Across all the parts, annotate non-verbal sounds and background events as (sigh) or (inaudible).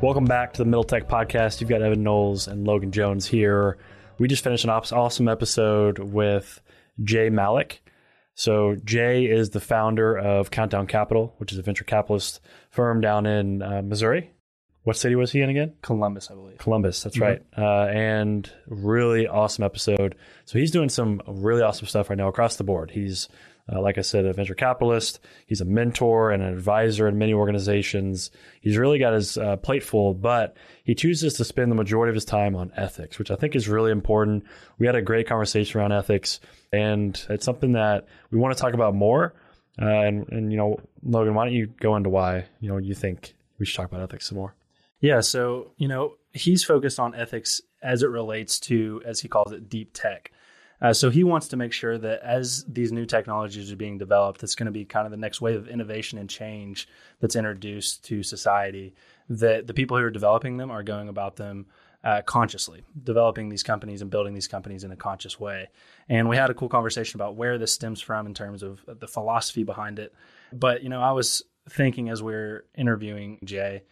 Welcome back to the Middle Tech Podcast. You've got Evan Knowles and Logan Jones here. We just finished an awesome episode with Jay Malik. So, Jay is the founder of Countdown Capital, which is a venture capitalist firm down in uh, Missouri. What city was he in again? Columbus, I believe. Columbus, that's mm-hmm. right. Uh, and really awesome episode. So, he's doing some really awesome stuff right now across the board. He's uh, like I said, a venture capitalist. He's a mentor and an advisor in many organizations. He's really got his uh, plate full, but he chooses to spend the majority of his time on ethics, which I think is really important. We had a great conversation around ethics, and it's something that we want to talk about more. Uh, and, and, you know, Logan, why don't you go into why, you know, you think we should talk about ethics some more? Yeah. So, you know, he's focused on ethics as it relates to, as he calls it, deep tech. Uh, so he wants to make sure that as these new technologies are being developed, it's going to be kind of the next wave of innovation and change that's introduced to society. That the people who are developing them are going about them uh, consciously, developing these companies and building these companies in a conscious way. And we had a cool conversation about where this stems from in terms of the philosophy behind it. But you know, I was thinking as we are interviewing Jay,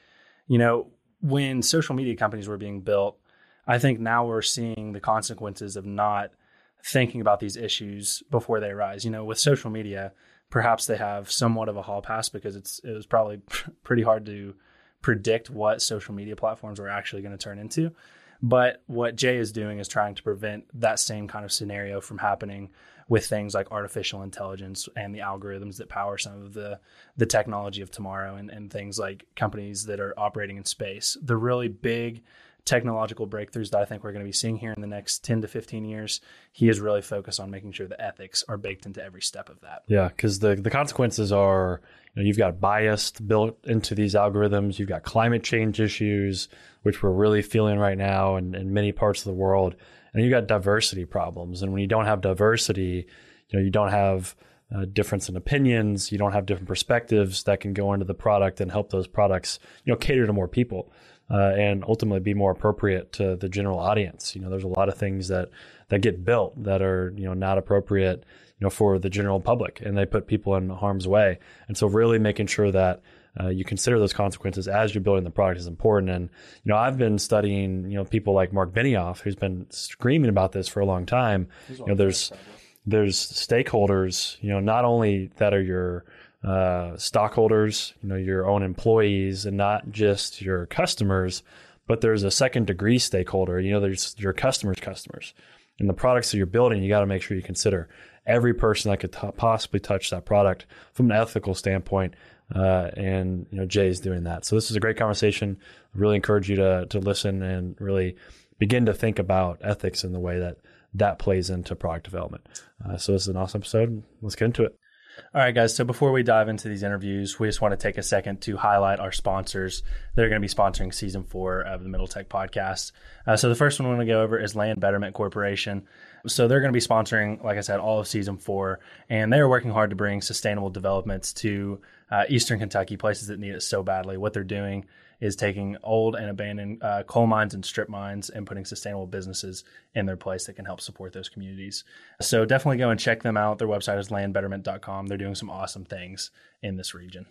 you know, when social media companies were being built, I think now we're seeing the consequences of not thinking about these issues before they arise. You know, with social media, perhaps they have somewhat of a hall pass because it's it was probably (laughs) pretty hard to predict what social media platforms were actually going to turn into. But what Jay is doing is trying to prevent that same kind of scenario from happening with things like artificial intelligence and the algorithms that power some of the the technology of tomorrow and, and things like companies that are operating in space. The really big technological breakthroughs that I think we're going to be seeing here in the next 10 to 15 years, he is really focused on making sure the ethics are baked into every step of that. Yeah, because the, the consequences are you know, you've got bias built into these algorithms, you've got climate change issues, which we're really feeling right now in, in many parts of the world, and you've got diversity problems. And when you don't have diversity, you know, you don't have uh, difference in opinions. You don't have different perspectives that can go into the product and help those products, you know, cater to more people uh, and ultimately be more appropriate to the general audience. You know, there's a lot of things that that get built that are you know not appropriate you know for the general public, and they put people in harm's way. And so, really making sure that uh, you consider those consequences as you're building the product is important. And you know, I've been studying you know people like Mark Benioff, who's been screaming about this for a long time. You know, there's there's stakeholders, you know, not only that are your uh, stockholders, you know, your own employees, and not just your customers, but there's a second degree stakeholder. You know, there's your customers' customers, and the products that you're building. You got to make sure you consider every person that could t- possibly touch that product from an ethical standpoint. Uh, and you know, Jay is doing that. So this is a great conversation. I really encourage you to to listen and really begin to think about ethics in the way that that plays into product development. Uh, so this is an awesome episode. Let's get into it. All right, guys. So before we dive into these interviews, we just want to take a second to highlight our sponsors. They're going to be sponsoring season four of the Middle Tech podcast. Uh, so the first one we're going to go over is Land Betterment Corporation. So they're going to be sponsoring, like I said, all of season four, and they are working hard to bring sustainable developments to uh, Eastern Kentucky, places that need it so badly. What they're doing is taking old and abandoned uh, coal mines and strip mines and putting sustainable businesses in their place that can help support those communities. So definitely go and check them out. Their website is landbetterment.com. They're doing some awesome things in this region.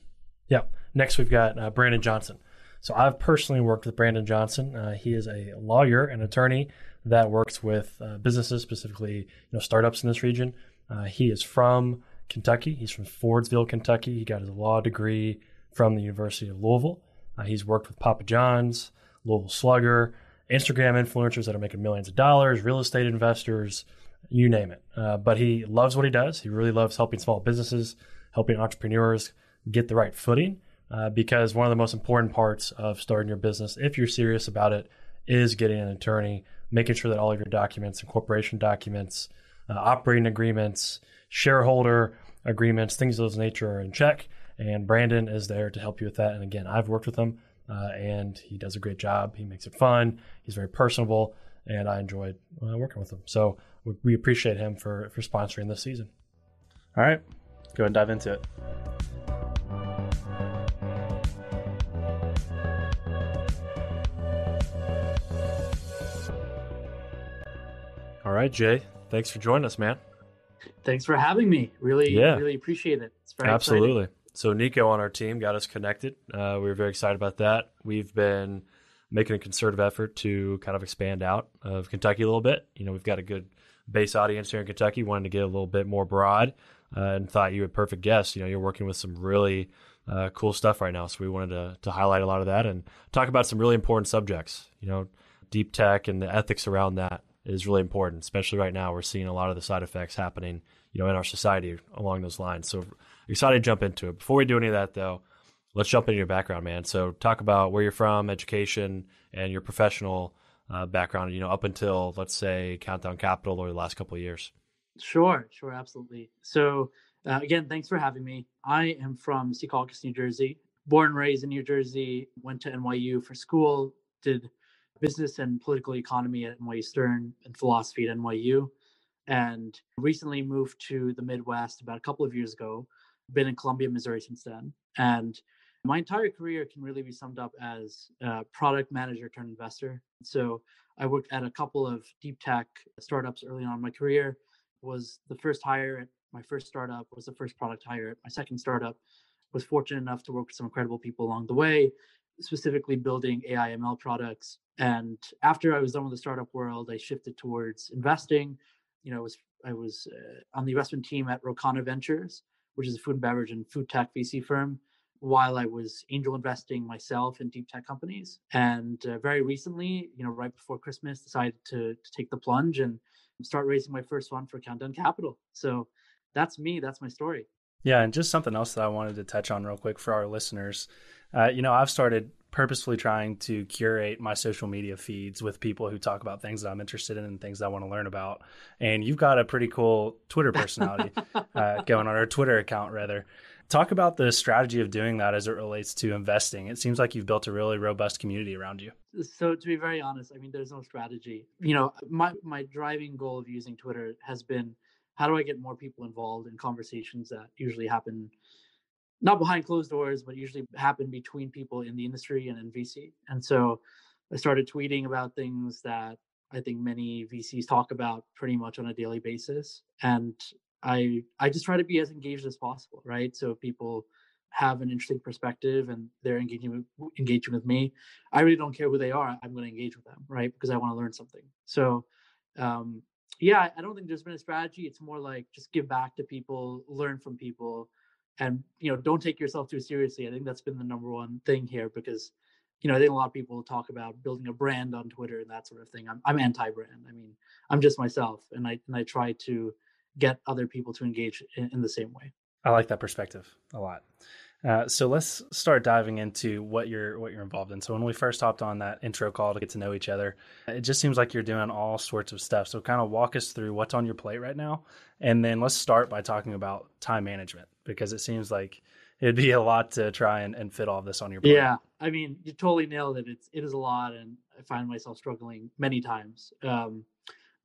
Yeah. Next, we've got uh, Brandon Johnson. So I've personally worked with Brandon Johnson. Uh, he is a lawyer and attorney that works with uh, businesses, specifically you know startups in this region. Uh, he is from Kentucky. He's from Fordsville, Kentucky. He got his law degree from the University of Louisville. Uh, he's worked with Papa John's, Louisville Slugger, Instagram influencers that are making millions of dollars, real estate investors, you name it. Uh, but he loves what he does. He really loves helping small businesses, helping entrepreneurs get the right footing. Uh, because one of the most important parts of starting your business, if you're serious about it, is getting an attorney, making sure that all of your documents and corporation documents uh, operating agreements, shareholder agreements, things of those nature are in check. And Brandon is there to help you with that. And again, I've worked with him, uh, and he does a great job. He makes it fun. He's very personable, and I enjoyed uh, working with him. So we, we appreciate him for for sponsoring this season. All right, go ahead and dive into it. All right, Jay, thanks for joining us, man. Thanks for having me. Really, yeah. really appreciate it. It's very absolutely. Exciting. So Nico on our team got us connected. Uh, we were very excited about that. We've been making a concerted effort to kind of expand out of Kentucky a little bit. You know, we've got a good base audience here in Kentucky. Wanted to get a little bit more broad, uh, and thought you were a perfect guest. You know, you're working with some really uh, cool stuff right now, so we wanted to to highlight a lot of that and talk about some really important subjects. You know, deep tech and the ethics around that is really important, especially right now. We're seeing a lot of the side effects happening, you know, in our society along those lines. So excited to jump into it. Before we do any of that, though, let's jump into your background, man. So talk about where you're from, education, and your professional uh, background. You know, up until let's say Countdown Capital or the last couple of years. Sure, sure, absolutely. So uh, again, thanks for having me. I am from Secaucus, New Jersey. Born and raised in New Jersey. Went to NYU for school. Did business and political economy at NYU Stern and philosophy at NYU. And recently moved to the Midwest about a couple of years ago. Been in Columbia, Missouri since then. And my entire career can really be summed up as a product manager turned investor. So I worked at a couple of deep tech startups early on in my career. Was the first hire at my first startup, was the first product hire at my second startup. Was fortunate enough to work with some incredible people along the way, specifically building AI ML products and after I was done with the startup world, I shifted towards investing. You know, I was I was uh, on the investment team at Rokana Ventures, which is a food and beverage and food tech VC firm, while I was angel investing myself in deep tech companies. And uh, very recently, you know, right before Christmas, decided to to take the plunge and start raising my first fund for Countdown Capital. So that's me. That's my story. Yeah, and just something else that I wanted to touch on real quick for our listeners. Uh, you know, I've started purposefully trying to curate my social media feeds with people who talk about things that I'm interested in and things I want to learn about. And you've got a pretty cool Twitter personality (laughs) uh, going on, or Twitter account rather. Talk about the strategy of doing that as it relates to investing. It seems like you've built a really robust community around you. So to be very honest, I mean, there's no strategy. You know, my my driving goal of using Twitter has been how do I get more people involved in conversations that usually happen not behind closed doors, but usually happen between people in the industry and in VC. And so I started tweeting about things that I think many VCs talk about pretty much on a daily basis. And I I just try to be as engaged as possible, right? So people have an interesting perspective and they're engaging engaging with me. I really don't care who they are. I'm going to engage with them, right? Because I want to learn something. So um, yeah, I don't think there's been a strategy. It's more like just give back to people, learn from people, and you know don't take yourself too seriously i think that's been the number one thing here because you know i think a lot of people talk about building a brand on twitter and that sort of thing. I'm, I'm anti-brand. I mean i'm just myself and i and i try to get other people to engage in, in the same way. I like that perspective a lot uh, so let's start diving into what you're what you're involved in. So when we first hopped on that intro call to get to know each other, it just seems like you're doing all sorts of stuff. So kind of walk us through what's on your plate right now, and then let's start by talking about time management because it seems like it'd be a lot to try and, and fit all this on your plate. Yeah, I mean you totally nailed it. It's it is a lot, and I find myself struggling many times. Um,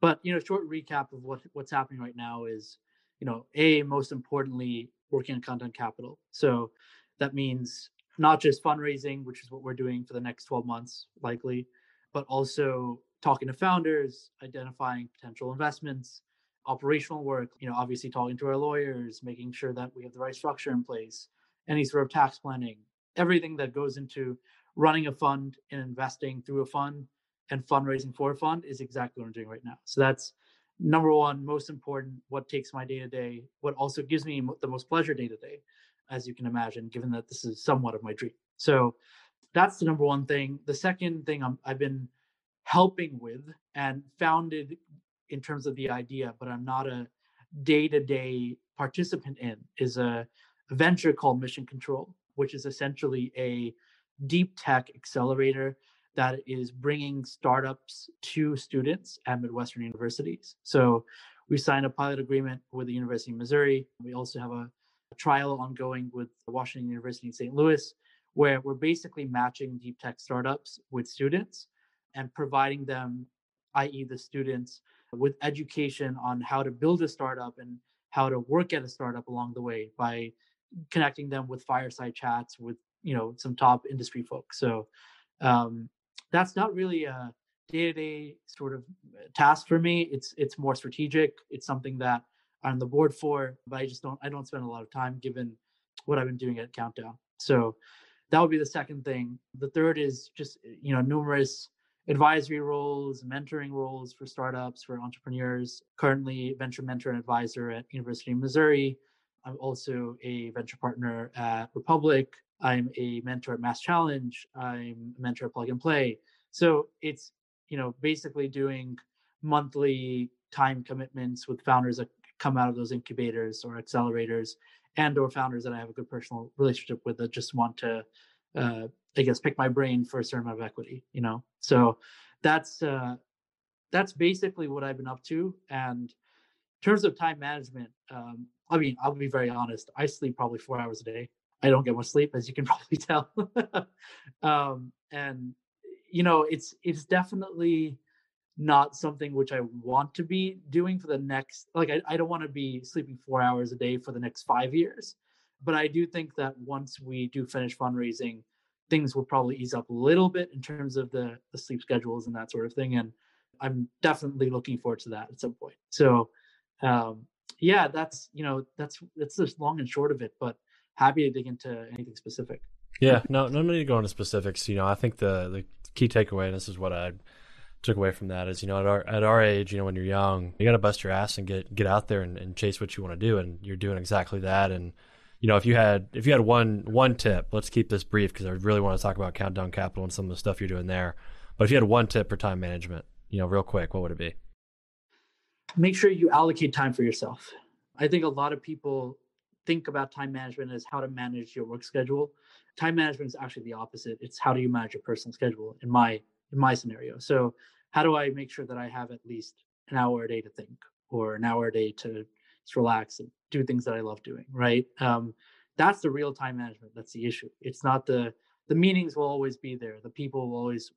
but you know, short recap of what what's happening right now is, you know, a most importantly working on Countdown Capital. So that means not just fundraising, which is what we're doing for the next 12 months, likely, but also talking to founders, identifying potential investments, operational work, you know, obviously talking to our lawyers, making sure that we have the right structure in place, any sort of tax planning, everything that goes into running a fund and investing through a fund and fundraising for a fund is exactly what I'm doing right now. So that's number one, most important, what takes my day to day, what also gives me the most pleasure day to day, as you can imagine, given that this is somewhat of my dream. So that's the number one thing. The second thing i have been helping with and founded in terms of the idea, but I'm not a day to day participant in, is a venture called Mission Control, which is essentially a deep tech accelerator that is bringing startups to students at Midwestern universities. So We signed a pilot agreement with the University of Missouri. We also have a, a trial ongoing with Washington University in St. Louis, where we're basically matching deep tech startups with students and providing them, i.e., the students, with education on how to build a startup and how to work at a startup along the way by connecting them with fireside chats with you know some top industry folks so um, that's not really a day-to-day sort of uh, task for me. It's it's more strategic. It's something that i'm on the board for but i just don't i don't spend a lot of time given what i've been doing at countdown. So that would be the second thing. The third is just you know numerous advisory roles mentoring roles for startups for entrepreneurs. Currently venture mentor and advisor at university of missouri. I'm also a venture partner at republic I'm a mentor at Mass Challenge. I'm a mentor at Plug and Play. So it's you know basically doing monthly time commitments with founders that come out of those incubators or accelerators, and or founders that I have a good personal relationship with that just want to, uh, I guess, pick my brain for a certain amount of equity. You know, so that's uh, that's basically what I've been up to. And in terms of time management, um, I mean, I'll be very honest. I sleep probably four hours a day. I don't get much sleep, as you can (laughs) probably tell. um, and you know, it's it's definitely not something which I want to be doing for the next. Like, I, I don't want to be sleeping four hours a day for the next five years. But I do think that once we do finish fundraising, things will probably ease up a little bit in terms of the the sleep schedules and that sort of thing. And I'm definitely looking forward to that at some point. So, um, yeah, that's you know that's that's just long and short of it. But happy to dig into anything specific. Yeah, no, no need to go into specifics. You know, I think the the key takeaway, and this is what I took away from that, is you know, at our at our age, you know, when you're young, you got to bust your ass and get get out there and, and chase what you want to do, and you're doing exactly that. And you know, if you had if you had one one tip, let's keep this brief because I really want to talk about Countdown Capital and some of the stuff you're doing there. But if you had one tip for time management, you know, real quick, what would it be? Make sure you allocate time for yourself. I think a lot of people think about time management as how to manage your work schedule. Time management is actually the opposite. It's how do you manage your personal schedule in my in my scenario. So how do I make sure that I have at least an hour a day to think or an hour a day to just relax and do things that I love doing, right? Um, that's the real time management. That's the issue. It's not the the meetings will always be there. The people will always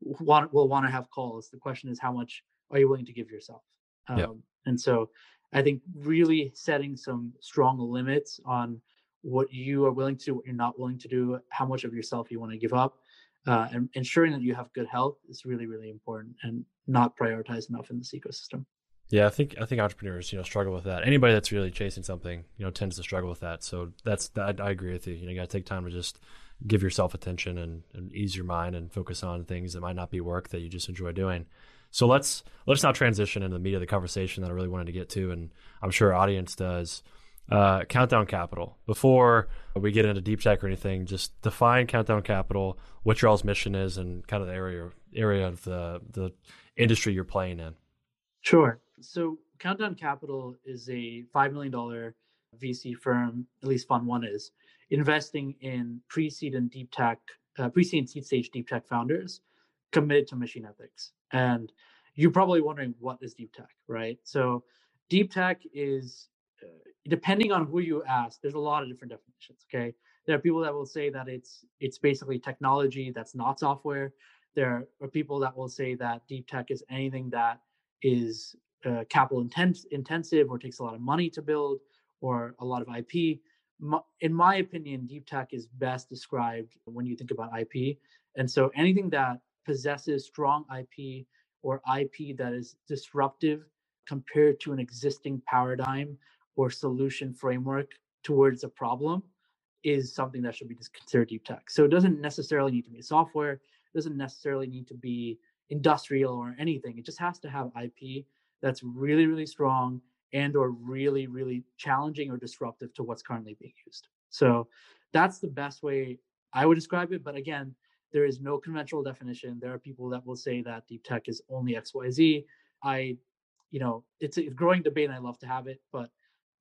want will want to have calls. The question is how much are you willing to give yourself? Um, yep. And so I think really setting some strong limits on what you are willing to do, what you're not willing to do, how much of yourself you want to give up, uh, and ensuring that you have good health is really, really important and not prioritized enough in this ecosystem. Yeah, I think I think entrepreneurs, you know, struggle with that. Anybody that's really chasing something, you know, tends to struggle with that. So that's I, I agree with you. You know, you got to take time to just give yourself attention and, and ease your mind and focus on things that might not be work that you just enjoy doing. So let's let's now transition into the meat of the conversation that I really wanted to get to, and I'm sure our audience does. Uh, Countdown Capital. Before we get into deep tech or anything, just define Countdown Capital, what your all's mission is, and kind of the area area of the the industry you're playing in. Sure. So Countdown Capital is a five million dollar VC firm, at least Fund One is, investing in pre-seed and deep tech, uh, pre-seed and seed stage deep tech founders committed to machine ethics. And you're probably wondering what is deep tech, right? So deep tech is uh, depending on who you ask. There's a lot of different definitions. Okay, there are people that will say that it's it's basically technology that's not software. There are people that will say that deep tech is anything that is uh, capital intense, intensive or takes a lot of money to build or a lot of IP. In my opinion, deep tech is best described when you think about IP. And so anything that possesses strong IP or IP that is disruptive compared to an existing paradigm or solution framework towards a problem is something that should be considered deep tech. So it doesn't necessarily need to be software, it doesn't necessarily need to be industrial or anything. It just has to have IP that's really, really strong and or really, really challenging or disruptive to what's currently being used. So that's the best way I would describe it. But again, there is no conventional definition. There are people that will say that deep tech is only XYZ. I, you know, it's a growing debate and I love to have it, but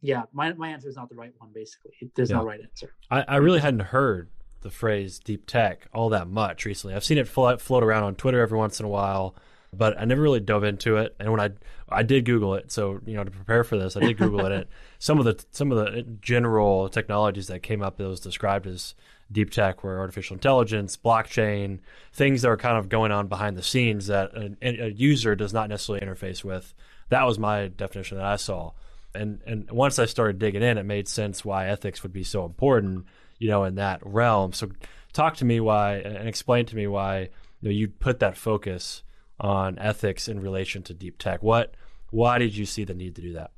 yeah, my, my answer is not the right one, basically. There's yeah. no right answer. I, I really hadn't heard the phrase deep tech all that much recently. I've seen it float, float around on Twitter every once in a while. But I never really dove into it. And when I I did Google it, so you know to prepare for this, I did Google it. (laughs) Some of the some of the general technologies that came up that was described as deep tech were artificial intelligence, blockchain, things that are kind of going on behind the scenes that a, a user does not necessarily interface with. That was my definition that I saw. And and once I started digging in, it made sense why ethics would be so important, you know, in that realm. So talk to me why and explain to me why you know you put that focus on ethics in relation to deep tech. What why did you see the need to do that?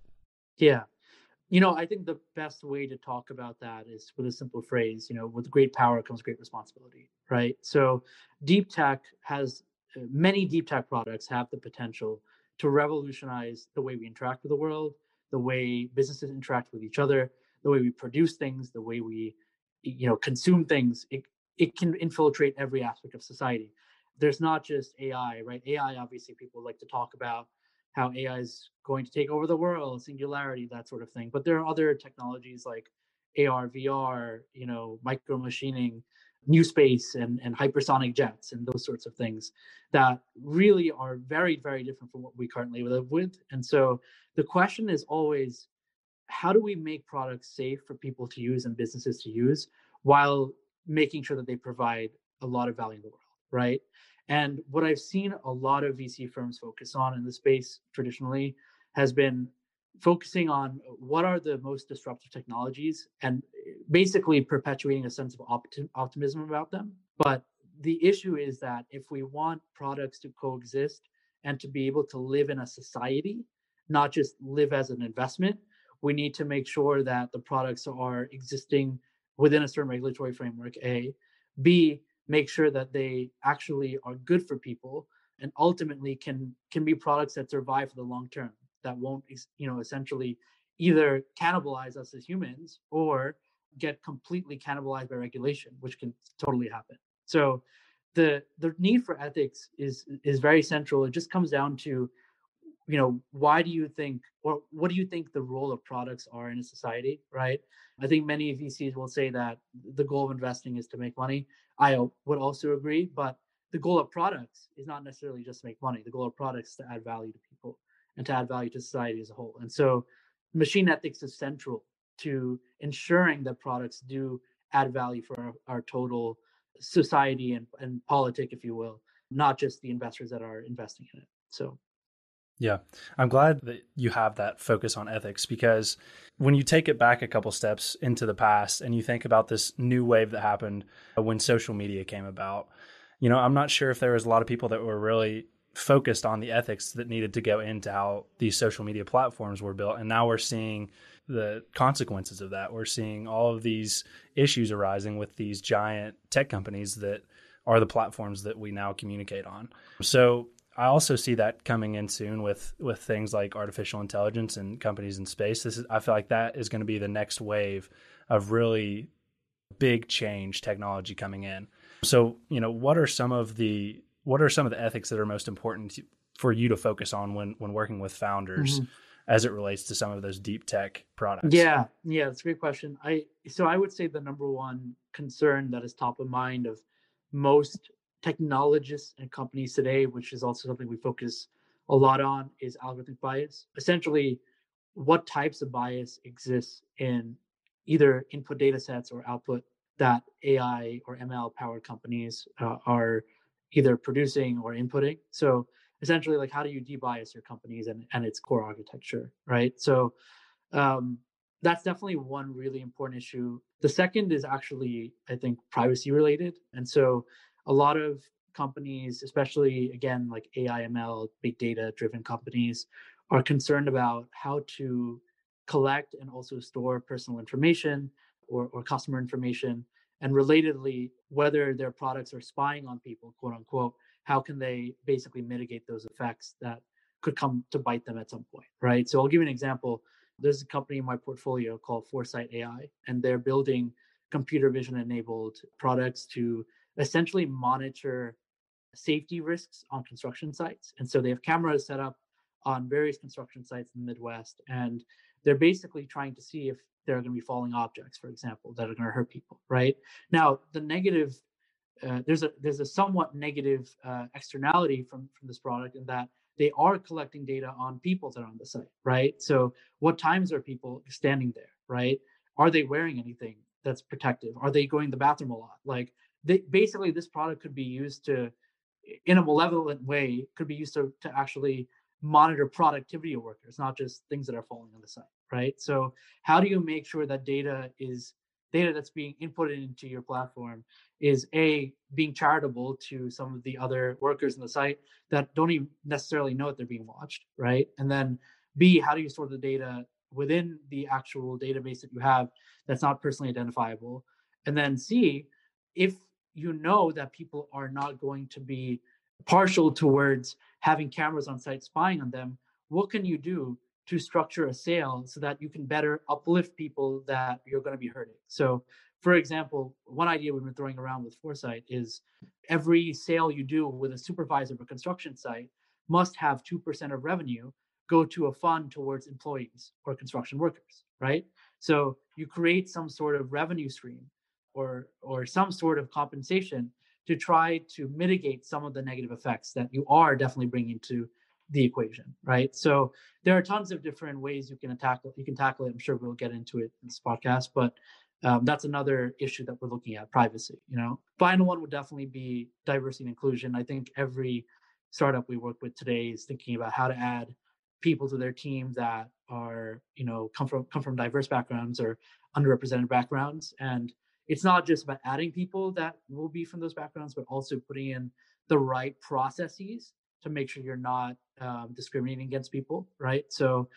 Yeah. You know, I think the best way to talk about that is with a simple phrase, you know, with great power comes great responsibility, right? So deep tech has uh, many deep tech products have the potential to revolutionize the way we interact with the world, the way businesses interact with each other, the way we produce things, the way we you know consume things. It it can infiltrate every aspect of society there's not just AI, right? AI, obviously, people like to talk about how AI is going to take over the world, singularity, that sort of thing. But there are other technologies like AR, VR, you know, micro machining, new space, and, and hypersonic jets, and those sorts of things that really are very, very different from what we currently live with. And so the question is always how do we make products safe for people to use and businesses to use while making sure that they provide a lot of value in the world? Right? And what I've seen a lot of VC firms focus on in the space traditionally has been focusing on what are the most disruptive technologies and eh, basically perpetuating a sense of optim- optimism about them. But the issue is that if we want products to coexist and to be able to live in a society, not just live as an investment, we need to make sure that the products are existing within a certain regulatory framework, A. B, make sure that they actually are good for people and ultimately can can be products that survive for the long term that won't you know essentially either cannibalize us as humans or get completely cannibalized by regulation which can totally happen. So the the need for ethics is is very central. It just comes down to you know why do you think or what do you think the role of products are in a society right? I think many vcs will say that the goal of investing is to make money. I would also agree but the goal of products is not necessarily just to make money. The goal of products is to add value to people and to add value to society as a whole. And so machine ethics is central to ensuring that products do add value for our, our total society and, and politic if you will not just the investors that are investing in it. So yeah, I'm glad that you have that focus on ethics because when you take it back a couple steps into the past and you think about this new wave that happened uh, when social media came about, you know, I'm not sure if there was a lot of people that were really focused on the ethics that needed to go into how these social media platforms were built. And now we're seeing the consequences of that. We're seeing all of these issues arising with these giant tech companies that are the platforms that we now communicate on. So I also see that coming in soon with with things like artificial intelligence and companies in space. This is I feel like that is going to be the next wave of really big change technology coming in. So, you know, what are some of the what are some of the ethics that are most important for you to focus on when when working with founders mm-hmm. as it relates to some of those deep tech products? Yeah, yeah, that's a great question. I so I would say the number one concern that is top of mind of most technologists and companies today, which is also something we focus a lot on, is algorithmic bias. Essentially, what types of bias exists in either input data sets or output that AI or ML powered companies uh, are either producing or inputting. So essentially, like how do you debias your companies and, and its core architecture, right? So um, that's definitely one really important issue. The second is actually, I think, privacy related. And so a lot of companies, especially again like AIML, big data driven companies, are concerned about how to collect and also store personal information or, or customer information. And relatedly, whether their products are spying on people, quote unquote, how can they basically mitigate those effects that could come to bite them at some point, right? So I'll give you an example. There's a company in my portfolio called Foresight AI, and they're building computer vision enabled products to essentially monitor safety risks on construction sites. And so they have cameras set up on various construction sites in the Midwest. And they're basically trying to see if there are going to be falling objects, for example, that are going to hurt people, right? Now, the negative uh, there's a there's a somewhat negative uh, externality from from this product in that they are collecting data on people that are on the site, right? So what times are people standing there, right? Are they wearing anything that's protective? Are they going to the bathroom a lot? Like they, basically this product could be used to in a malevolent way could be used to, to actually monitor productivity of workers not just things that are falling on the site right? So how do you make sure that data is data that's being inputted into your platform is a being charitable to some of the other workers in the site that don't even necessarily know that they're being watched right? And then b how do you store the data within the actual database that you have that's not personally identifiable? And then c if you know that people are not going to be partial towards having cameras on site spying on them, what can you do to structure a sale so that you can better uplift people that you're going to be hurting? So, for example, one idea we've been throwing around with Foresight is every sale you do with a supervisor of a construction site must have 2% of revenue go to a fund towards employees or construction workers, right? So you create some sort of revenue stream or or some sort of compensation to try to mitigate some of the negative effects that you are definitely bringing to the equation right? So there are tons of different ways you can tackle you can tackle it. I'm sure we'll get into it in this podcast but um, that's another issue that we're looking at privacy you know? Final one would definitely be diversity and inclusion. I think every startup we work with today is thinking about how to add people to their team that are you know come from come from diverse backgrounds or underrepresented backgrounds. And it's not just about adding people that will be from those backgrounds, but also putting in the right processes to make sure you're not um, discriminating against people, right? So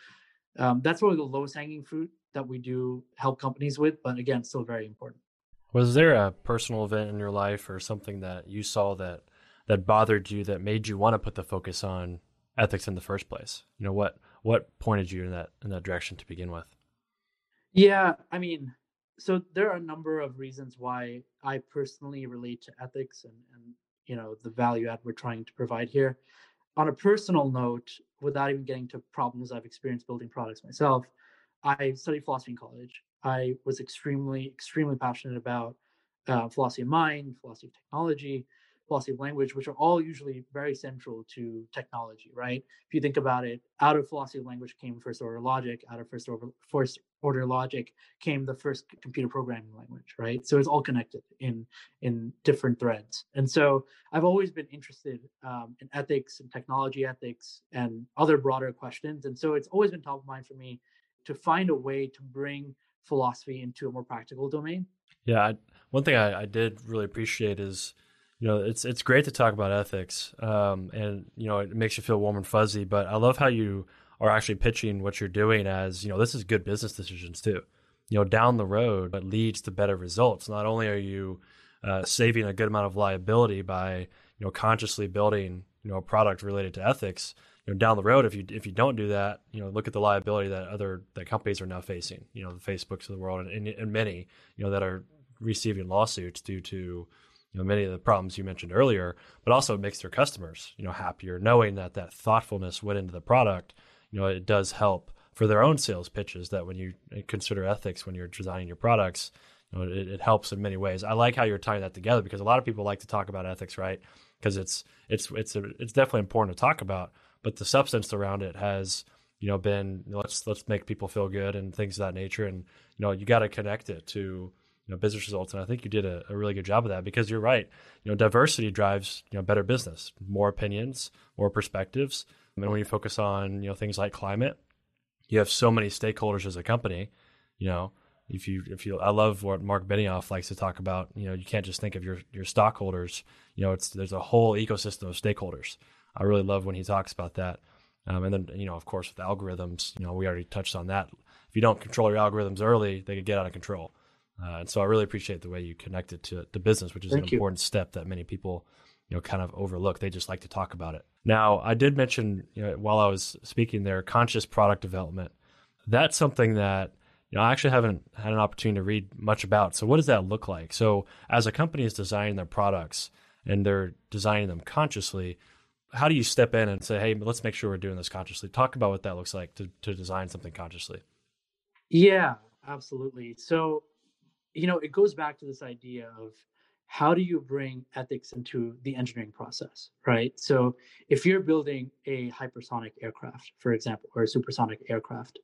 um, that's really the lowest hanging fruit that we do help companies with, but again, still very important. Was there a personal event in your life or something that you saw that that bothered you that made you want to put the focus on ethics in the first place? You know what what pointed you in that in that direction to begin with? Yeah, I mean, so there are a number of reasons why I personally relate to ethics and, and you know the value add we're trying to provide here. On a personal note, without even getting to problems I've experienced building products myself, I studied philosophy in college. I was extremely, extremely passionate about uh, philosophy of mind, philosophy of technology, philosophy of language, which are all usually very central to technology, right? If you think about it, out of philosophy of language came first order logic, out of first order, first order logic came the first computer programming language, right? So it's all connected in in different threads. And so I've always been interested um, in ethics and technology ethics and other broader questions. And so it's always been top of mind for me to find a way to bring philosophy into a more practical domain. Yeah, I, one thing I, I did really appreciate is you know it's it's great to talk about ethics um, and you know it makes you feel warm and fuzzy but i love how you are actually pitching what you're doing as you know this is good business decisions too. You know down the road but leads to better results. Not only are you uh, saving a good amount of liability by you know consciously building you know a product related to ethics you know down the road if you if you don't do that you know look at the liability that other that companies are now facing you know the facebooks of the world and, and, and many you know that are receiving lawsuits due to you know many of the problems you mentioned earlier, but also it makes their customers you know happier knowing that that thoughtfulness went into the product. You know, it does help for their own sales pitches that when you uh, consider ethics when you're designing your products, you know, it, it helps in many ways. I like how you're tying that together because a lot of people like to talk about ethics, right? Because it's it's it's a, it's definitely important to talk about, but the substance around it has you know been let's let's make people feel good and things of that nature, and you know you got to connect it to you know business results and i think you did a, a, really good job of that because you're right. You know diversity drives you know better business more opinions more perspectives. And when you focus on you know things like climate you have so many stakeholders as a company you know if you if you i love what mark benioff likes to talk about you know you can't just think of your your stockholders you know it's there's a whole ecosystem of stakeholders. I really love when he talks about that. Um, and then you know of course with algorithms you know we already touched on that. If you don't control your algorithms early they could get out of control uh, and so I really appreciate the way you connected to the business, which is Thank an you. important step that many people, you know, kind of overlook. They just like to talk about it. Now, I did mention, you know, while I was speaking there, conscious product development. That's something that you know I actually haven't had an opportunity to read much about. So, what does that look like? So, as a company is designing their products and they're designing them consciously, how do you step in and say, "Hey, let's make sure we're doing this consciously"? Talk about what that looks like to to design something consciously. Yeah, absolutely. So you know, it goes back to this idea of how do you bring ethics into the engineering process, right? So if you're building a hypersonic aircraft, for example, or a supersonic aircraft,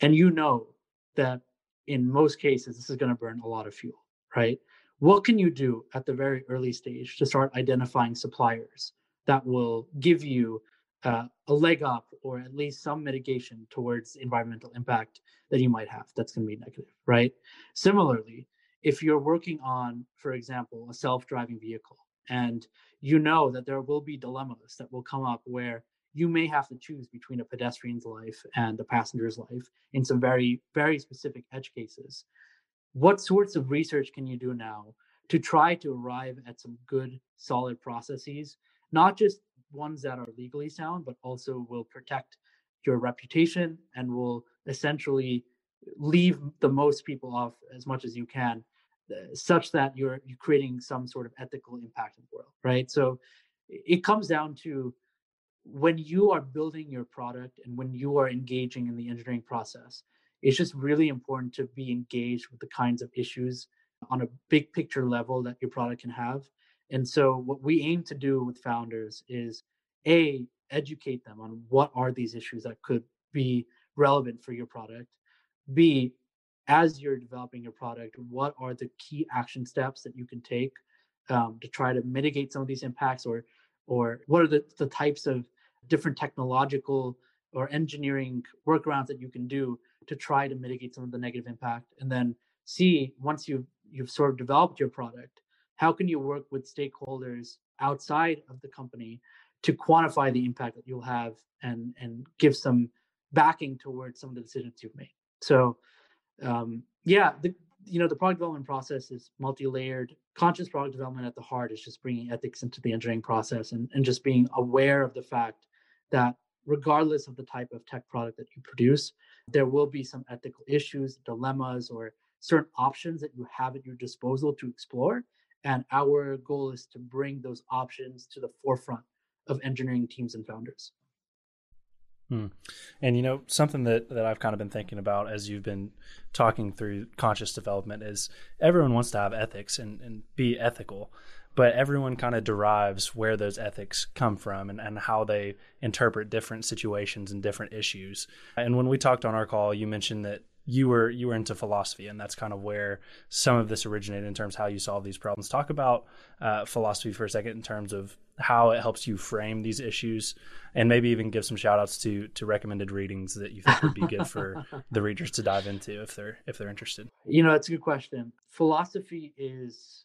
and you know that in most cases this is going to burn a lot of fuel, right? What can you do at the very early stage to start identifying suppliers that will give you uh, a leg up or at least some mitigation towards environmental impact that you might have that's going to be negative, right? Similarly, if you're working on, for example, a self-driving vehicle, and you know that there will be dilemmas that will come up where you may have to choose between a pedestrian's life and a passenger's life in some very, very specific edge cases. What sorts of research can you do now to try to arrive at some good, solid processes, not just ones that are legally sound, but also will protect your reputation and will essentially leave the most people off as much as you can uh, such that you're, you're creating some sort of ethical impact in the world, right? So it comes down to when you are building your product and when you are engaging in the engineering process, it's just really important to be engaged with the kinds of issues on a big picture level that your product can have. And so what we aim to do with founders is a educate them on what are these issues that could be relevant for your product. B as you're developing your product, what are the key action steps that you can take um, to try to mitigate some of these impacts, or or what are the, the types of different technological or engineering workarounds that you can do to try to mitigate some of the negative impact, and then see once you've you've sort of developed your product, how can you work with stakeholders outside of the company to quantify the impact that you'll have and and give some backing towards some of the decisions you've made. So um, yeah, the you know the product development process is multi-layered. Conscious product development at the heart is just bringing ethics into the engineering process and, and just being aware of the fact that regardless of the type of tech product that you produce, there will be some ethical issues, dilemmas, or certain options that you have at your disposal to explore. And our goal is to bring those options to the forefront of engineering teams and founders. Hmm. And you know something that that I've kind of been thinking about as you've been talking through conscious development is everyone wants to have ethics and, and be ethical, but everyone kind of derives where those ethics come from and, and how they interpret different situations and different issues. And when we talked on our call, you mentioned that you were you were into philosophy, and that's kind of where some of this originated in terms of how you solve these problems. Talk about uh, philosophy for a second in terms of how it helps you frame these issues, and maybe even give some shout outs to to recommended readings that you think would be good for (laughs) the readers to dive into if they're if they're interested. You know, it's a good question. Philosophy is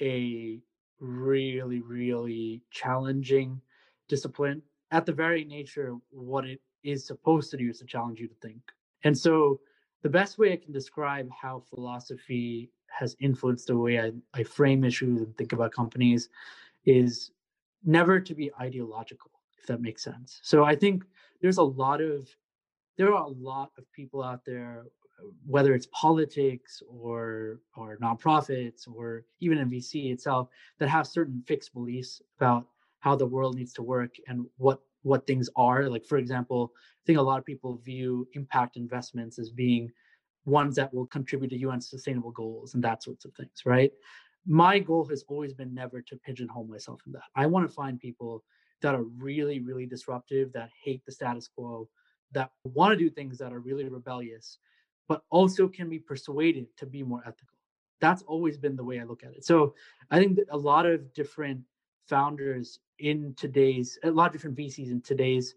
a really really challenging discipline. At the very nature, what it is supposed to do is to challenge you to think. And so the best way I can describe how philosophy has influenced the way I, I frame issues and think about companies is never to be ideological, if that makes sense. So I think there's a lot of there are a lot of people out there, whether it's politics or or nonprofits or even in VC itself, that have certain fixed beliefs about how the world needs to work and what what things are. Like, for example, I think a lot of people view impact investments as being ones that will contribute to UN sustainable goals and that sorts of things, right? My goal has always been never to pigeonhole myself in that. I want to find people that are really, really disruptive, that hate the status quo, that want to do things that are really rebellious, but also can be persuaded to be more ethical. That's always been the way I look at it. So I think a lot of different founders in today's a lot of different VCs in today's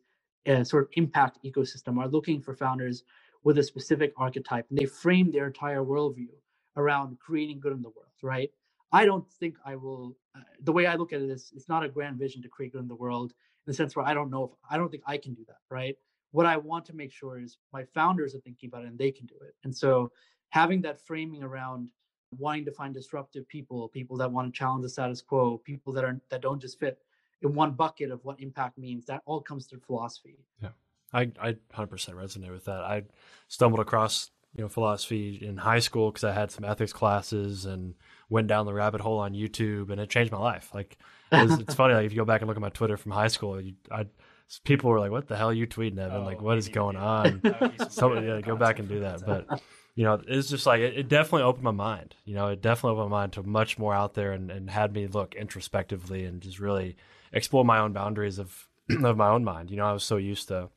uh, sort of impact ecosystem are looking for founders with a specific archetype, and they frame their entire worldview around creating good in the world. Right? I don't think I will. Uh, the way I look at it is, it's not a grand vision to create good in the world in the sense where I don't know if I don't think I can do that. Right? What I want to make sure is my founders are thinking about it and they can do it. And so having that framing around wanting to find disruptive people, people that want to challenge the status quo, people that are that don't just fit in one bucket of what impact means. That all comes through philosophy. Yeah, I I 100% resonate with that. I stumbled across you know philosophy in high school because I had some ethics classes and went down the rabbit hole on YouTube, and it changed my life. Like it's, it's funny, like if you go back and look at my Twitter from high school, you, I people were like, "What the hell are you tweeting, Evan? Oh, like, what you is need to going do on?" that. (laughs) That would be some So yeah, go back and do that. that. But you know, it's just like it, it definitely opened my mind. You know, it definitely opened my mind to much more out there and, and had me look introspectively and just really explore my own boundaries of (clears throat) of my own mind. You know, I was so used to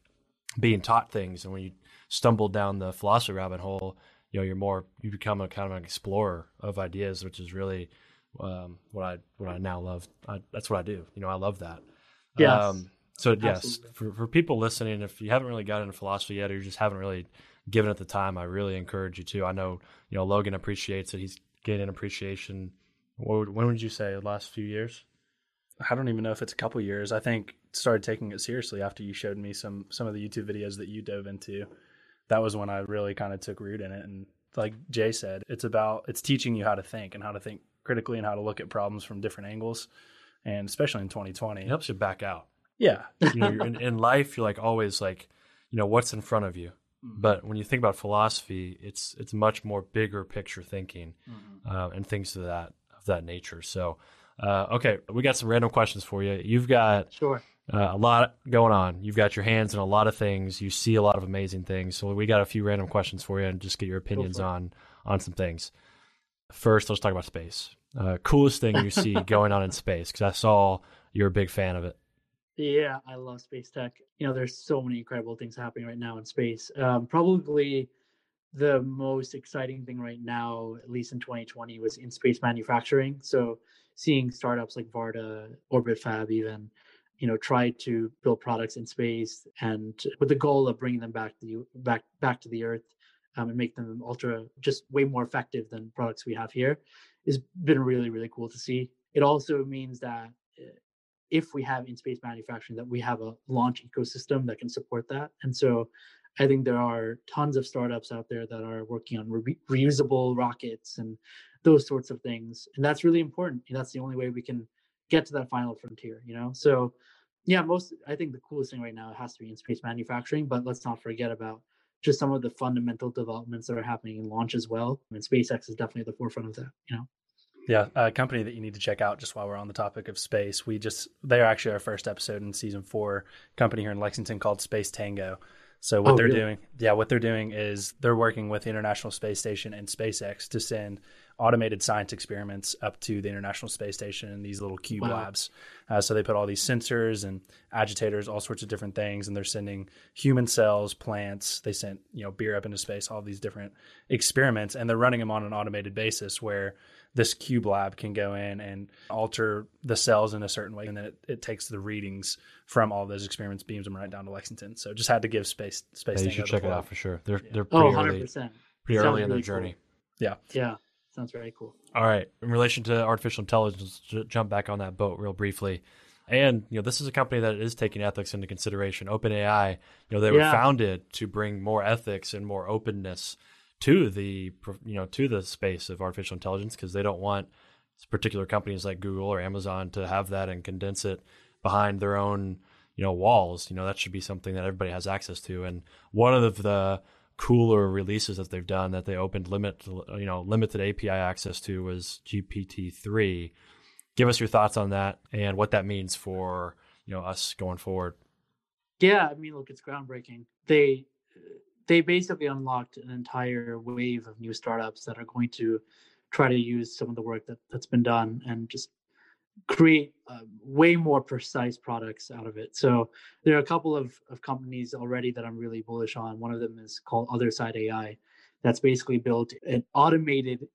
being taught things, and when you stumble down the philosophy rabbit hole, you know, you're more you become a kind of an explorer of ideas, which is really um, what I what I now love. I, that's what I do. You know, I love that. Yes. so yes, Absolutely. for for people listening, if you haven't really gotten into philosophy yet, or you just haven't really given at the time, I really encourage you to. I know you know Logan appreciates it. He's getting appreciation. What would, when would you say? The last few years? I don't even know if it's a couple years. I think started taking it seriously after you showed me some some of the YouTube videos that you dove into. That was when I really kind of took root in it. And like Jay said, it's about it's teaching you how to think and how to think critically and how to look at problems from different angles. And especially in 2020, It helps you back out. yeah, You know, you're in, in life, you're like always like, you know, what's in front of you. But when you think about philosophy, it's it's much more bigger picture thinking uh, and things of that of that nature. So, uh, okay, we got some random questions for you. You've got Sure. uh, a lot going on. You've got your hands in a lot of things. You see a lot of amazing things. So we got a few random questions for you and just get your opinions on on some things. First, let's talk about space. Uh, coolest thing you see (laughs) going on in space because I saw you're a big fan of it. Yeah, I love space tech. You know, there's so many incredible things happening right now in space. Um, probably the most exciting thing right now, at least in 2020, was in space manufacturing. So seeing startups like Varda, Orbit Fab, even, you know, try to build products in space and with the goal of bringing them back to the back back to the Earth um, and make them ultra just way more effective than products we have here, has been really really cool to see. It also means that uh, if we have in space manufacturing that we have a launch ecosystem that can support that. And so i think there are tons of startups out there that are working on re- reusable rockets and those sorts of things. And that's really important. That's the only way we can get to that final frontier you know? So yeah most i think the coolest thing right now has to be in space manufacturing but let's not forget about just some of the fundamental developments that are happening in launch as well. And spacex is definitely at the forefront of that you know Yeah, a company that you need to check out just while we're on the topic of space. We just they're actually our first episode in season four. Company here in Lexington called Space Tango. So what Oh, they're really? doing, yeah, what they're doing is they're working with the International Space Station and SpaceX to send automated science experiments up to the International Space Station in these little cube Wow. labs. Uh, so they put all these sensors and agitators, all sorts of different things, and they're sending human cells, plants. They sent you know beer up into space, all these different experiments, and they're running them on an automated basis where this cube lab can go in and alter the cells in a certain way, and then it, it takes the readings from all those experiments, beams them right down to Lexington. So just had to give space space. Yeah, you should check it out for sure. They're they're oh pretty 100% early, pretty Sounds early in their really cool. journey. yeah Yeah. sounds very cool All right. In relation to artificial intelligence, j- jump back on that boat real briefly. And you know, this is a company that is taking ethics into consideration. OpenAI, you know, they were founded to bring more ethics and more openness to the you know to the space of artificial intelligence because they don't want particular companies like Google or Amazon to have that and condense it behind their own you know walls. You know, that should be something that everybody has access to. And one of the cooler releases that they've done that they opened limit you know limited API access to was GPT three. Give us your thoughts on that and what that means for you know us going forward. Yeah, I mean, look, it's groundbreaking. They they basically unlocked an entire wave of new startups that are going to try to use some of the work that that's been done and just create uh, way more precise products out of it. So there are a couple of, of companies already that I'm really bullish on. One of them is called Other Side AI, that's basically built an automated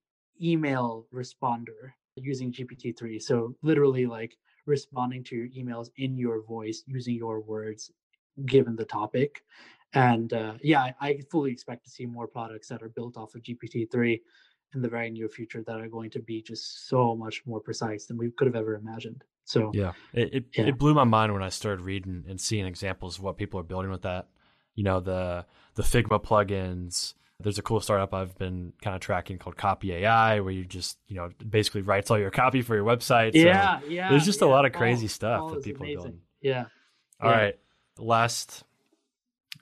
email responder using GPT-3. So literally like responding to your emails in your voice using your words given the topic. And uh, yeah, I, fully expect to see more products that are built off of GPT-3 in the very near future that are going to be just so much more precise than we could have ever imagined. So Yeah, it it, Yeah. it blew my mind when I started reading and seeing examples of what people are building with that. You know, the the Figma plugins. There's a cool startup I've been kind of tracking called Copy AI, where you just you know basically writes all your copy for your website. So, yeah, yeah. there's just a lot of crazy All- stuff all that people are building. Yeah. All Yeah. right, last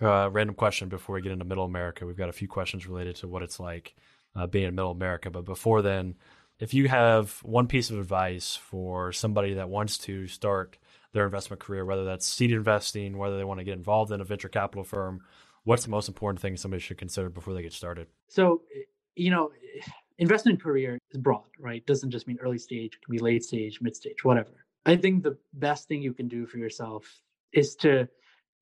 uh, random question before we get into Middle America. We've got a few questions related to what it's like uh, being in Middle America. But before then, if you have one piece of advice for somebody that wants to start their investment career, whether that's seed investing, whether they want to get involved in a venture capital firm? What's the most important thing somebody should consider before they get started? So, you know, investment career is broad, right? Doesn't just mean early stage, it can be late stage, mid stage, whatever. I think the best thing you can do for yourself is to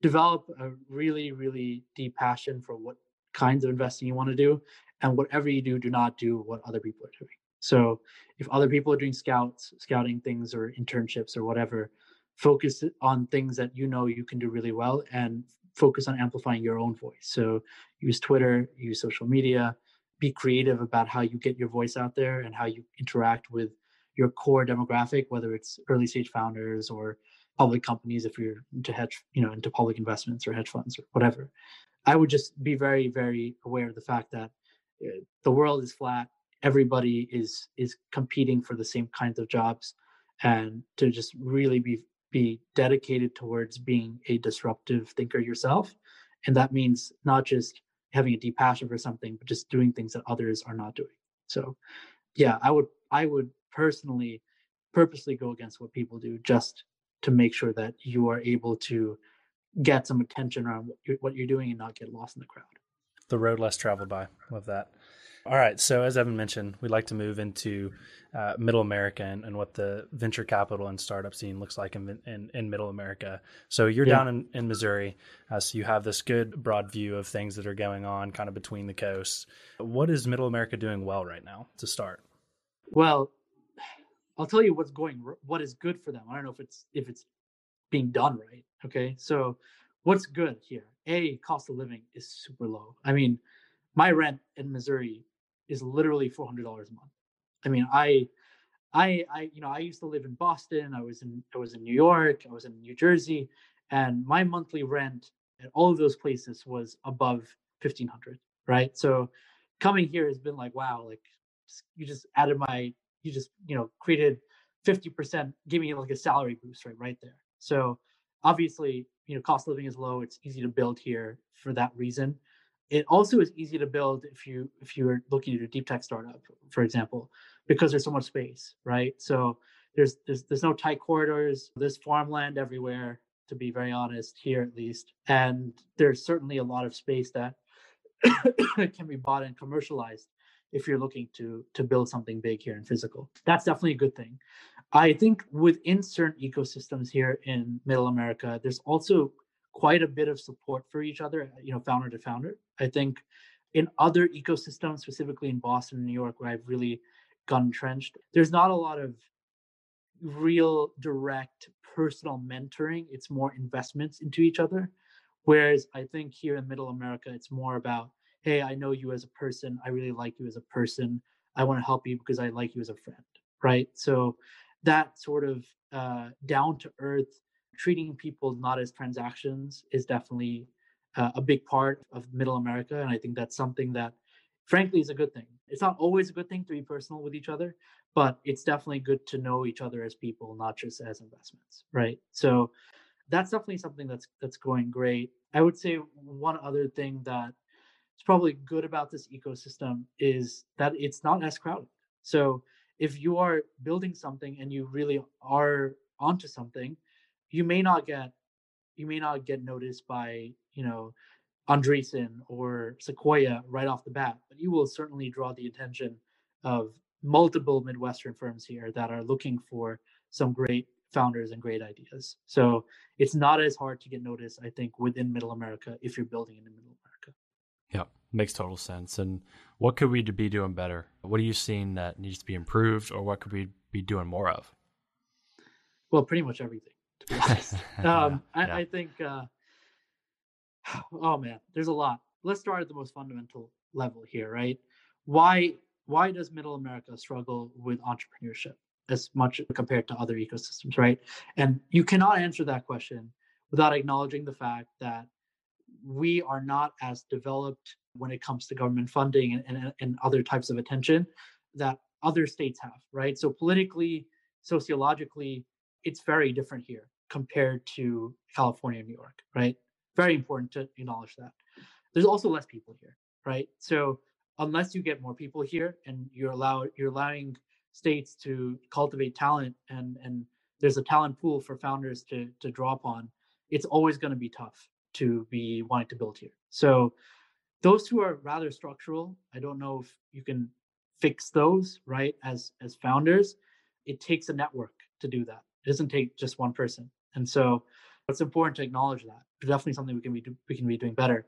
develop a really, really deep passion for what kinds of investing you want to do. And whatever you do, do not do what other people are doing. So if other people are doing scouts, scouting things or internships or whatever, focus on things that you know you can do really well and focus on amplifying your own voice. So use Twitter, use social media, be creative about how you get your voice out there and how you interact with your core demographic, whether it's early stage founders or public companies if you're into hedge, you know, into public investments or hedge funds or whatever. I would just be very, very aware of the fact that uh, the world is flat. Everybody is is competing for the same kinds of jobs, and to just really be be dedicated towards being a disruptive thinker yourself, and that means not just having a deep passion for something, but just doing things that others are not doing. So, yeah, I would I would personally purposely go against what people do just to make sure that you are able to get some attention around what you're, what you're doing and not get lost in the crowd. The road less traveled by. Love that. All right. So, as Evan mentioned, we'd like to move into uh, Middle America and, and, what the venture capital and startup scene looks like in, in, in Middle America. So, you're yeah. down in, in Missouri. Uh, so, you have this good broad view of things that are going on kind of between the coasts. What is Middle America doing well right now to start? Well, I'll tell you what's going, what is good for them. I don't know if it's if it's being done right. Okay, so what's good here? A cost of living is super low. I mean, my rent in Missouri is literally four hundred dollars a month. I mean, I, I, I, you know, I used to live in Boston. I was in, I was in New York. I was in New Jersey, and my monthly rent at all of those places was above fifteen hundred. Right. So, coming here has been like, wow, like you just added my, you just, you know, created fifty percent, give me like a salary boost right, right there. So, obviously, you know, cost of living is low. It's easy to build here for that reason it also is easy to build if you if you're looking at a deep tech startup for example because there's so much space right so there's there's, there's no tight corridors there's farmland everywhere to be very honest here at least and there's certainly a lot of space that (coughs) can be bought and commercialized if you're looking to to build something big here in physical that's definitely a good thing i think within certain ecosystems here in middle america there's also quite a bit of support for each other, uh, you know, founder to founder. I think in other ecosystems, specifically in Boston and New York, where I've really got entrenched, there's not a lot of real direct personal mentoring. It's more investments into each other. Whereas I think here in Middle America, it's more about, hey, I know you as a person. I really like you as a person. I want to help you because I like you as a friend. Right. So that sort of uh, down to earth treating people not as transactions is definitely uh, a big part of middle America. And I think that's something that, frankly, is a good thing. It's not always a good thing to be personal with each other, but it's definitely good to know each other as people, not just as investments, right? So that's definitely something that's that's going great. I would say one other thing that is probably good about this ecosystem is that it's not as crowded. So if you are building something and you really are onto something, you may not get you may not get noticed by you know Andreessen or Sequoia right off the bat, but you will certainly draw the attention of multiple Midwestern firms here that are looking for some great founders and great ideas. So it's not as hard to get noticed, I think, within Middle America if you're building in the Middle makes total sense. And what could we be doing better? What are you seeing that needs to be improved, or what could we be doing more of? Well, pretty much everything to be honest. (laughs) um, I, yeah. I, think, uh, (sighs) oh man, there's a lot. Let's start at the most fundamental level here, right? Why why does Middle America struggle with entrepreneurship as much compared to other ecosystems, right? And you cannot answer that question without acknowledging the fact that we are not as developed when it comes to government funding and, and, and other types of attention that other states have, right? So politically, sociologically, it's very different here compared to California and New York, right? Very important to acknowledge that. There's also less people here, right? So unless you get more people here and you're allowed you're allowing states to cultivate talent and and there's a talent pool for founders to to draw upon, it's always going to be tough to be wanting to build here. So those two are rather structural. I don't know if you can fix those right as as founders. It takes a network to do that. It doesn't take just one person. And so it's important to acknowledge that. It's definitely something we can be we can be doing better.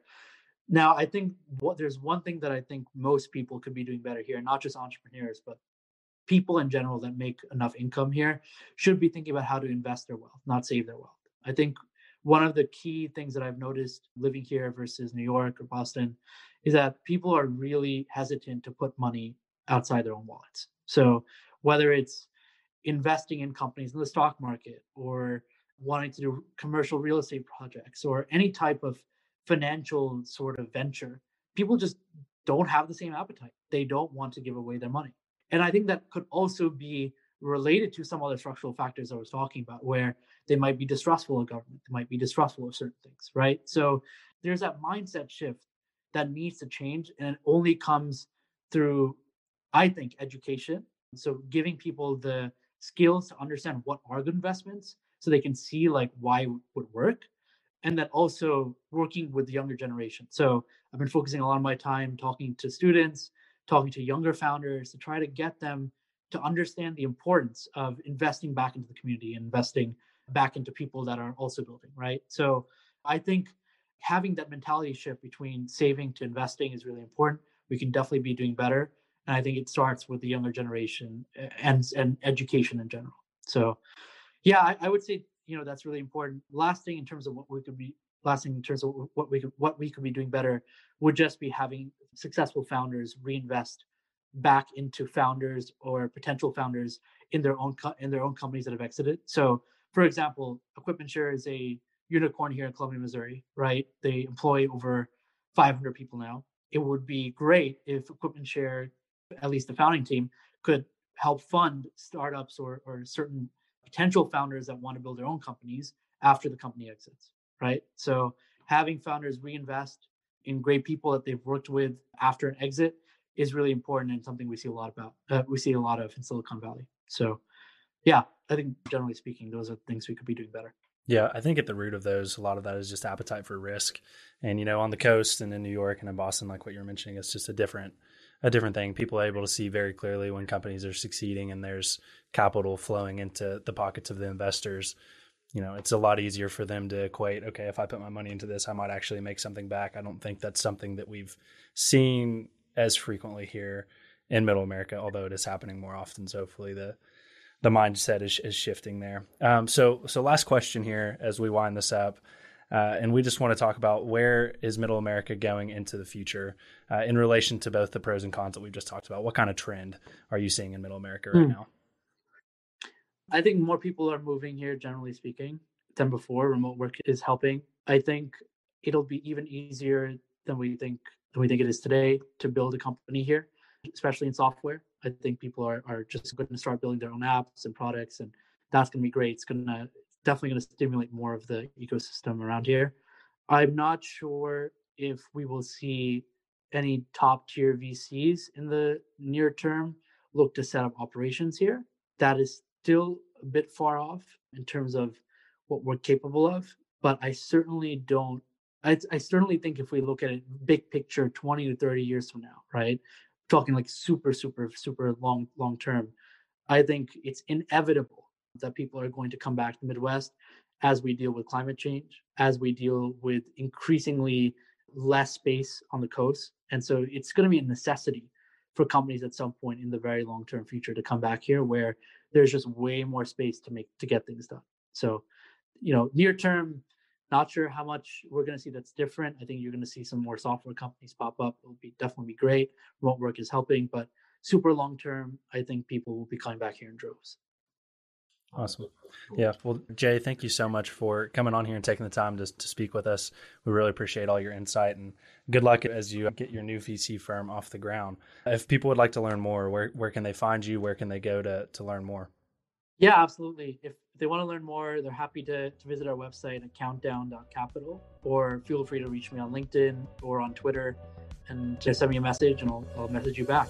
Now, I think what there's one thing that I think most people could be doing better here, not just entrepreneurs, but people in general that make enough income here should be thinking about how to invest their wealth, not save their wealth. I think one of the key things that I've noticed living here versus New York or Boston is that people are really hesitant to put money outside their own wallets. So whether it's investing in companies in the stock market or wanting to do commercial real estate projects or any type of financial sort of venture, people just don't have the same appetite. They don't want to give away their money. And I think that could also be related to some other structural factors I was talking about, where they might be distrustful of government, they might be distrustful of certain things, right? So there's that mindset shift that needs to change, and it only comes through, I think, education. So giving people the skills to understand what are good investments, so they can see like why it would work, and then also working with the younger generation. So I've been focusing a lot of my time talking to students, talking to younger founders to try to get them to understand the importance of investing back into the community, investing back into people that are also building, right? So I think having that mentality shift between saving to investing is really important. We can definitely be doing better. And I think it starts with the younger generation and and education in general. So yeah, I, I would say, you know, that's really important. Last thing in terms of what we could be last thing in terms of what we could what we could be doing better would just be having successful founders reinvest back into founders or potential founders in their own co- in their own companies that have exited. So, for example, Equipment Share is a unicorn here in Columbia, Missouri, right? They employ over 500 people now. It would be great if Equipment Share, at least the founding team, could help fund startups or, or certain potential founders that want to build their own companies after the company exits, right? So having founders reinvest in great people that they've worked with after an exit is really important and something we see a lot about. Uh, we see a lot of in Silicon Valley. So, yeah, I think generally speaking, those are things we could be doing better. Yeah, I think at the root of those, a lot of that is just appetite for risk. And you know, on the coast and in New York and in Boston, like what you're mentioning, it's just a different a different thing. People are able to see very clearly when companies are succeeding and there's capital flowing into the pockets of the investors. You know, it's a lot easier for them to equate, okay, if I put my money into this, I might actually make something back. I don't think that's something that we've seen as frequently here in middle America, although it is happening more often. So hopefully the the mindset is, is shifting there. Um, so so last question here as we wind this up. Uh, and we just want to talk about where is middle America going into the future uh, in relation to both the pros and cons that we've just talked about. What kind of trend are you seeing in middle America right hmm. now? I think more people are moving here, generally speaking, than before. Remote work is helping. I think it'll be even easier than we think than we think it is today to build a company here, especially in software. I think people are, are just going to start building their own apps and products, and that's going to be great. It's going to definitely going to stimulate more of the ecosystem around here. I'm not sure if we will see any top tier VCs in the near term look to set up operations here. That is still a bit far off in terms of what we're capable of, but I certainly don't I, I certainly think if we look at it big picture 20 to 30 years from now right talking like super super super long long term i think it's inevitable that people are going to come back to the midwest as we deal with climate change as we deal with increasingly less space on the coast. And so it's going to be a necessity for companies at some point in the very long term future to come back here where there's just way more space to make to get things done. So you know near term not sure how much we're going to see that's different. I think you're going to see some more software companies pop up. It'll be definitely be great. Remote work is helping, but super long term, I think people will be coming back here in droves. Awesome. Yeah. Well, Jay, thank you so much for coming on here and taking the time to, to speak with us. We really appreciate all your insight and good luck as you get your new VC firm off the ground. If people would like to learn more, where, where can they find you? Where can they go to, to learn more? Yeah, absolutely. If they want to learn more, they're happy to, to visit our website at countdown.capital or feel free to reach me on LinkedIn or on Twitter and just send me a message and I'll, I'll message you back.